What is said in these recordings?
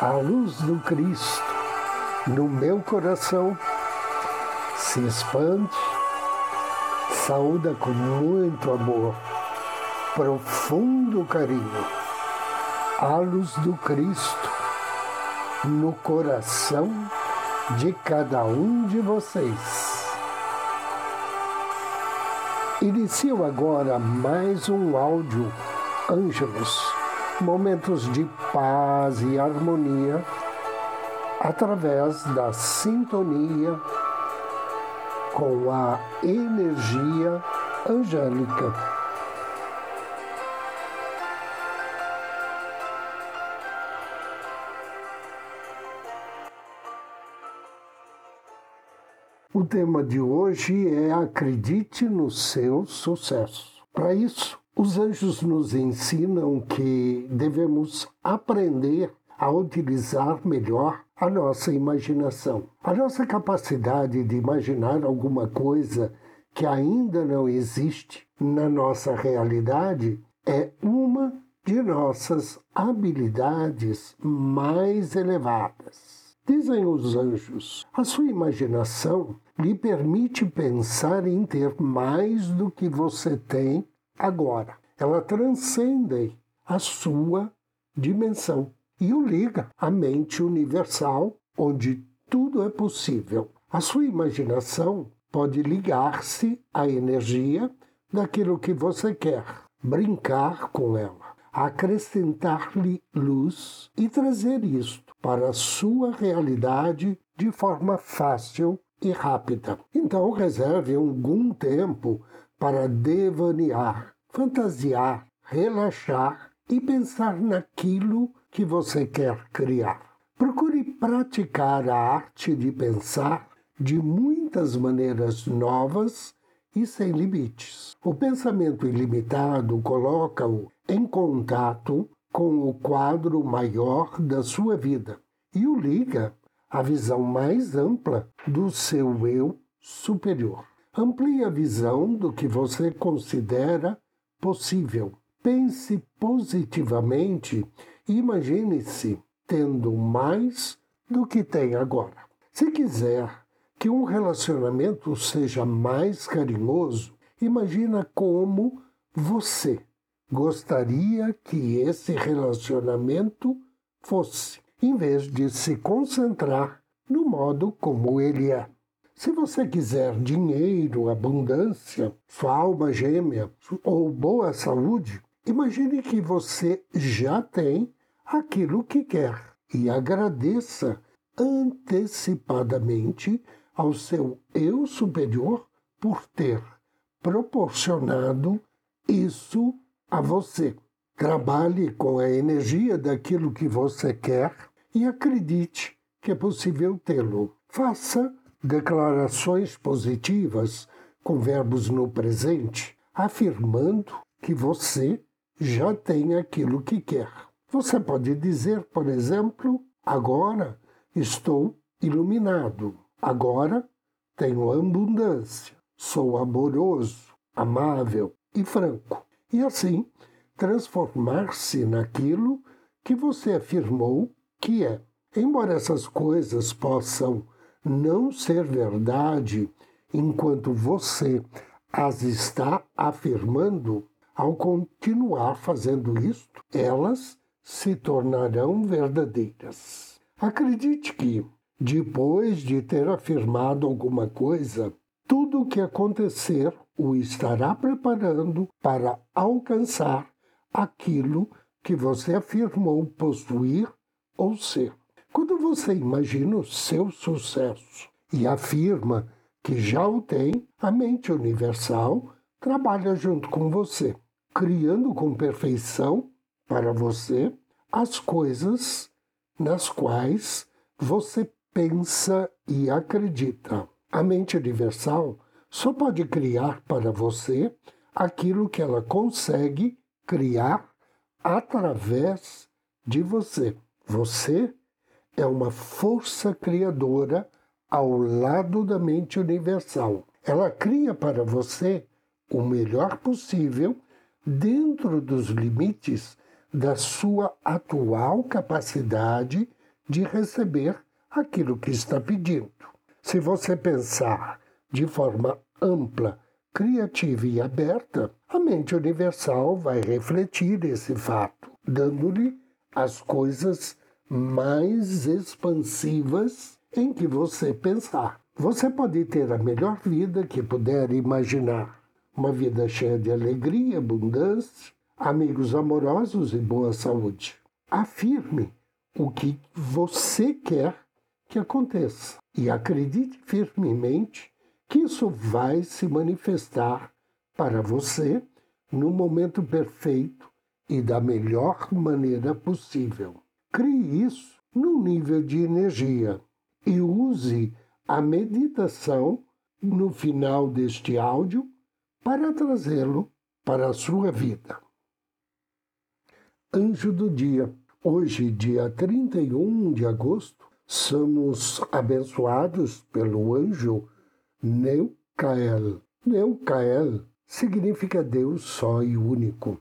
A luz do Cristo no meu coração se expande, saúda com muito amor, profundo carinho. A luz do Cristo no coração de cada um de vocês. Inicio agora mais um áudio Ângelos, momentos de paz e harmonia através da sintonia com a energia angélica. O tema de hoje é Acredite no seu sucesso. Para isso, os anjos nos ensinam que devemos aprender a utilizar melhor a nossa imaginação. A nossa capacidade de imaginar alguma coisa que ainda não existe na nossa realidade é uma de nossas habilidades mais elevadas. Dizem os anjos, a sua imaginação lhe permite pensar em ter mais do que você tem agora. Ela transcende a sua dimensão e o liga à mente universal, onde tudo é possível. A sua imaginação pode ligar-se à energia daquilo que você quer, brincar com ela, acrescentar-lhe luz e trazer isto para a sua realidade de forma fácil e rápida. Então reserve algum tempo para devanear, fantasiar, relaxar e pensar naquilo que você quer criar. Procure praticar a arte de pensar de muitas maneiras novas e sem limites. O pensamento ilimitado coloca-o em contato com o quadro maior da sua vida e o liga à visão mais ampla do seu eu superior. Amplie a visão do que você considera possível. Pense positivamente e imagine-se tendo mais do que tem agora. Se quiser que um relacionamento seja mais carinhoso, imagina como você gostaria que esse relacionamento fosse, em vez de se concentrar no modo como ele é. Se você quiser dinheiro, abundância, sua alma gêmea ou boa saúde, imagine que você já tem aquilo que quer e agradeça antecipadamente ao seu eu superior por ter proporcionado isso a você. Trabalhe com a energia daquilo que você quer e acredite que é possível tê-lo. Faça declarações positivas com verbos no presente, afirmando que você já tem aquilo que quer. Você pode dizer, por exemplo, agora estou iluminado, agora tenho abundância, sou amoroso, amável e franco. E assim transformar-se naquilo que você afirmou que é. Embora essas coisas possam não ser verdade enquanto você as está afirmando, ao continuar fazendo isto, elas se tornarão verdadeiras. Acredite que, depois de ter afirmado alguma coisa, tudo o que acontecer o estará preparando para alcançar aquilo que você afirmou possuir ou ser. Quando você imagina o seu sucesso e afirma que já o tem, a mente universal trabalha junto com você, criando com perfeição para você as coisas nas quais você pensa e acredita. A mente universal só pode criar para você aquilo que ela consegue criar através de você. Você é uma força criadora ao lado da mente universal. Ela cria para você o melhor possível dentro dos limites da sua atual capacidade de receber aquilo que está pedindo. Se você pensar de forma ampla, criativa e aberta, a mente universal vai refletir esse fato, dando-lhe as coisas mais expansivas em que você pensar. Você pode ter a melhor vida que puder imaginar, uma vida cheia de alegria, abundância, amigos amorosos e boa saúde. Afirme o que você quer que aconteça e acredite firmemente que isso vai se manifestar para você no momento perfeito e da melhor maneira possível. Crie isso num nível de energia e use a meditação no final deste áudio para trazê-lo para a sua vida. Anjo do dia. Hoje, dia 31 de agosto, somos abençoados pelo anjo Neucael. Neucael significa Deus só e único.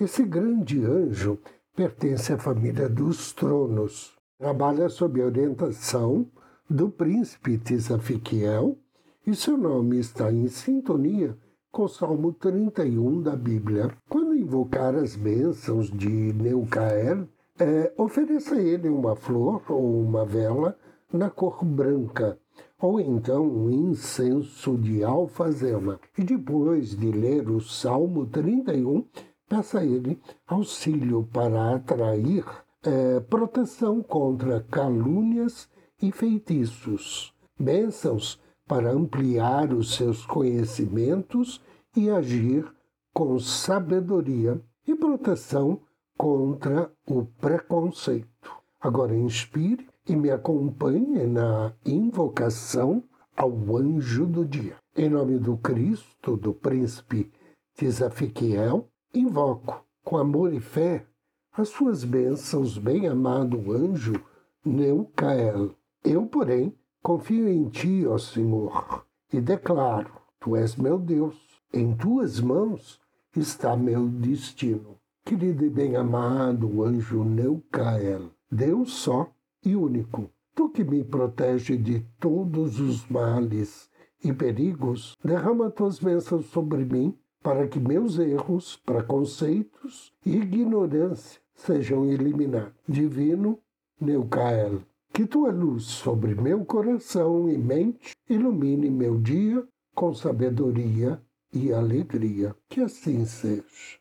Esse grande anjo pertence à família dos tronos. Trabalha sob a orientação do príncipe Tisafiquiel e seu nome está em sintonia com o Salmo 31 da Bíblia. Quando invocar as bênçãos de Neucael, é, ofereça a ele uma flor ou uma vela na cor branca, ou então um incenso de alfazema. E depois de ler o Salmo 31, peça a ele auxílio para atrair é, proteção contra calúnias e feitiços, bênçãos para ampliar os seus conhecimentos e agir com sabedoria e proteção contra o preconceito. Agora inspire e me acompanhe na invocação ao anjo do dia. Em nome do Cristo, do príncipe Tisafiquiel, invoco com amor e fé as suas bênçãos, bem-amado anjo Neucael. Eu, porém, confio em ti, ó Senhor, e declaro: Tu és meu Deus, em tuas mãos está meu destino. Querido e bem-amado anjo Neucael, Deus só e único, tu que me protege de todos os males e perigos, derrama tuas bênçãos sobre mim, para que meus erros, preconceitos e ignorância sejam eliminados. Divino Neucael, que tua luz sobre meu coração e mente ilumine meu dia com sabedoria e alegria. Que assim seja.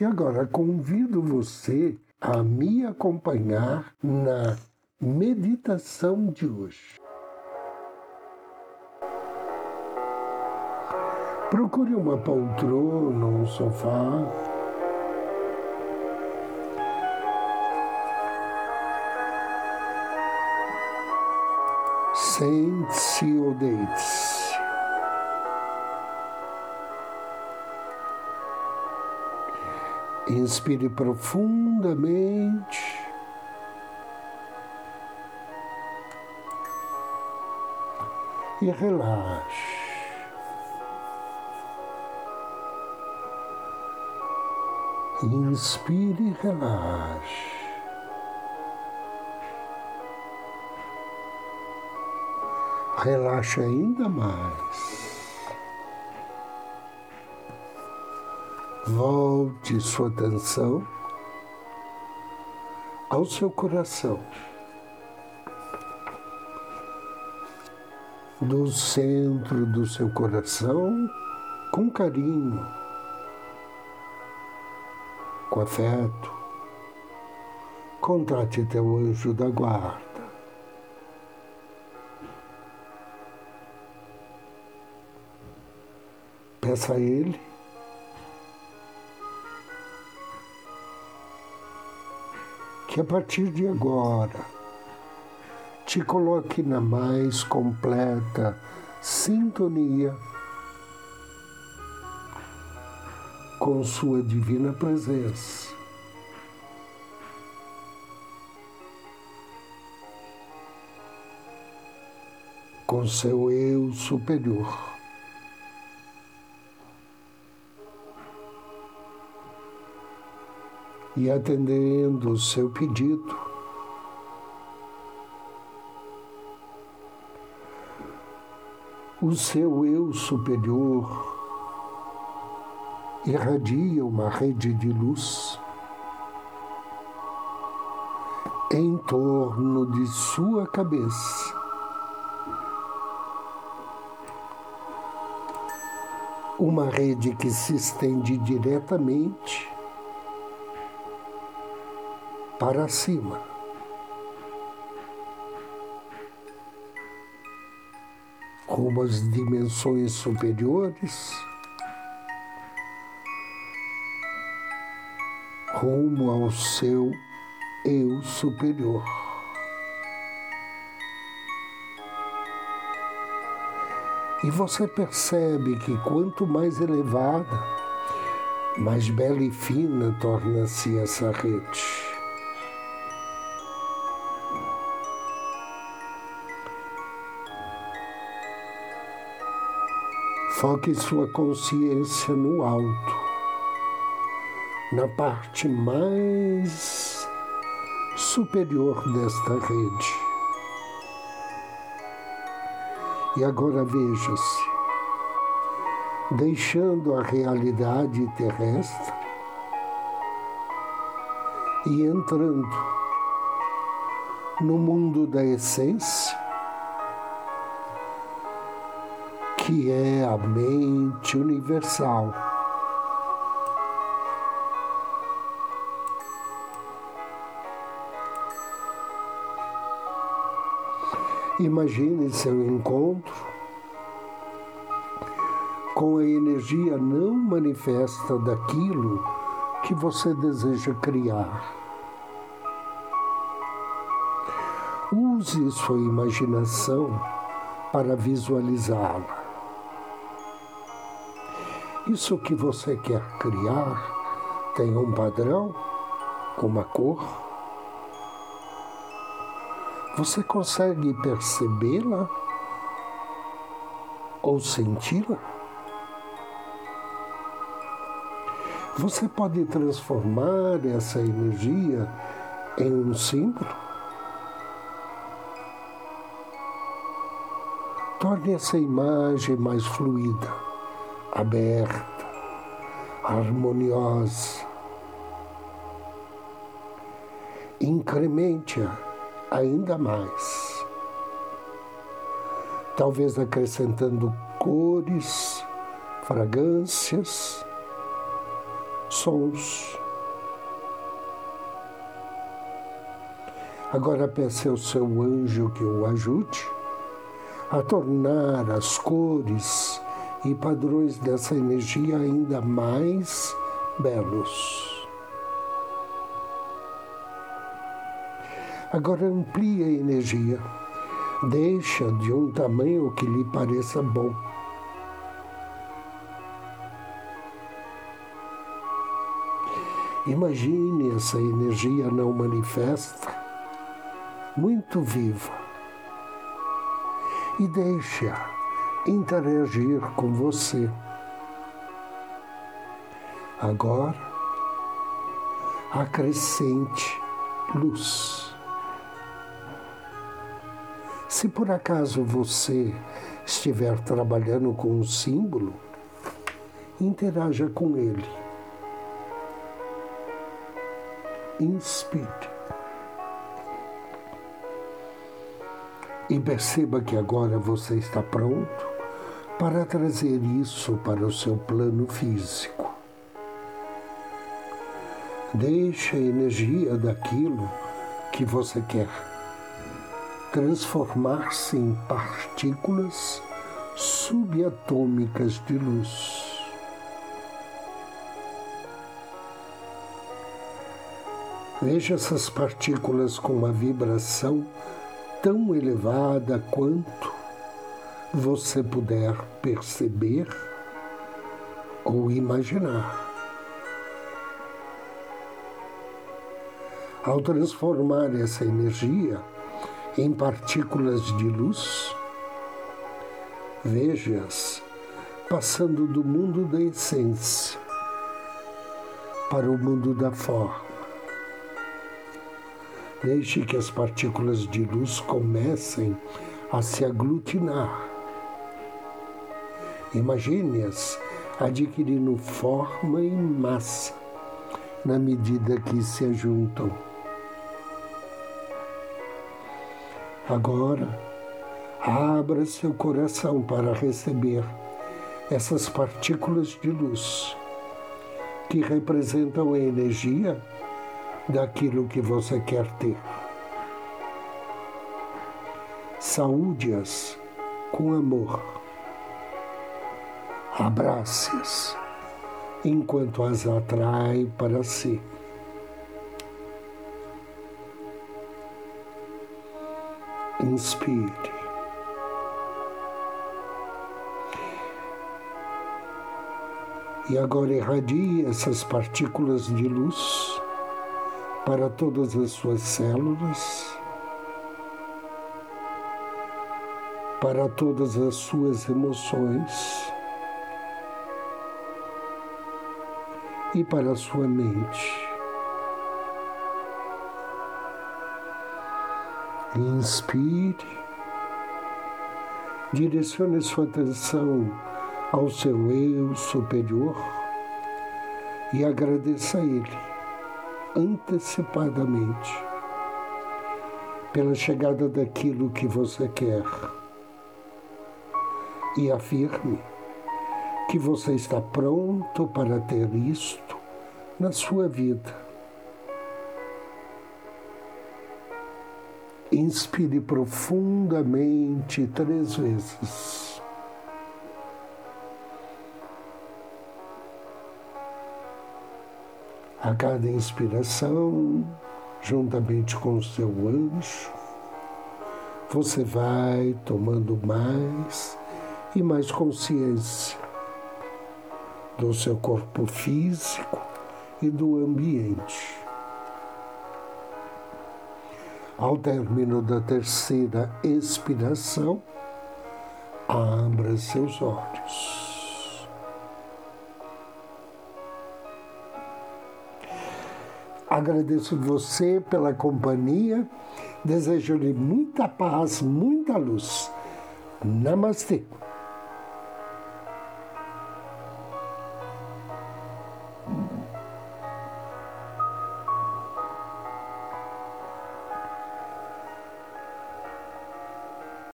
E agora convido você a me acompanhar na meditação de hoje. Procure uma poltrona, um sofá. Sente-se ou deite-se. Inspire profundamente. E relaxe. Inspire e relaxe. Relaxe ainda mais. Volte sua atenção ao seu coração. Do centro do seu coração, com carinho, com afeto, contate teu anjo da guarda. Peça a ele que a partir de agora te coloque na mais completa sintonia com Sua Divina Presença. Com seu eu superior. e atendendo o seu pedido. O seu eu superior irradia uma rede de luz em torno de sua cabeça. Uma rede que se estende diretamente para cima. Como as dimensões superiores, rumo ao seu eu superior. E você percebe que quanto mais elevada, mais bela e fina torna-se essa rede. Foque sua consciência no alto, na parte mais superior desta rede. E agora veja-se, deixando a realidade terrestre e entrando no mundo da essência que é a mente universal. Imagine seu encontro com a energia não manifesta daquilo que você deseja criar. Use sua imaginação para visualizá-la. Isso que você quer criar tem um padrão, uma cor. Você consegue percebê-la ou senti-la? Você pode transformar essa energia em um símbolo? Torne essa imagem mais fluida aberta, harmoniosa. Incremente-a ainda mais, talvez acrescentando cores, fragrâncias, sons. Agora peça ao seu anjo que o ajude a tornar as cores e padrões dessa energia ainda mais belos. Agora amplie a energia. Deixa de um tamanho que lhe pareça bom. Imagine essa energia não manifesta, muito viva, e deixe-a interagir com você. Agora, acrescente luz. Se por acaso você estiver trabalhando com um símbolo, interaja com ele. Inspire. E perceba que agora você está pronto para trazer isso para o seu plano físico. Deixe a energia daquilo que você quer transformar-se em partículas subatômicas de luz. Veja essas partículas com uma vibração tão elevada quanto você puder perceber ou imaginar. Ao transformar essa energia em partículas de luz, veja-as passando do mundo da essência para o mundo da forma. Deixe que as partículas de luz comecem a se aglutinar. Imagine-as adquirindo forma e massa na medida que se ajuntam. Agora, abra seu coração para receber essas partículas de luz que representam a energia daquilo que você quer ter. Saúde-as com amor. Abrace-as enquanto as atrai para si. Inspire. E agora irradie essas partículas de luz para todas as suas células, para todas as suas emoções e para a sua mente. Inspire, direcione sua atenção ao seu eu superior e agradeça a Ele antecipadamente pela chegada daquilo que você quer. E afirme que você está pronto para ter isto na sua vida. Inspire profundamente três vezes. A cada inspiração, juntamente com o seu anjo, você vai tomando mais e mais consciência do seu corpo físico e do ambiente. Ao término da terceira expiração, abra seus olhos. Agradeço você pela companhia. Desejo-lhe muita paz, muita luz. Namastê.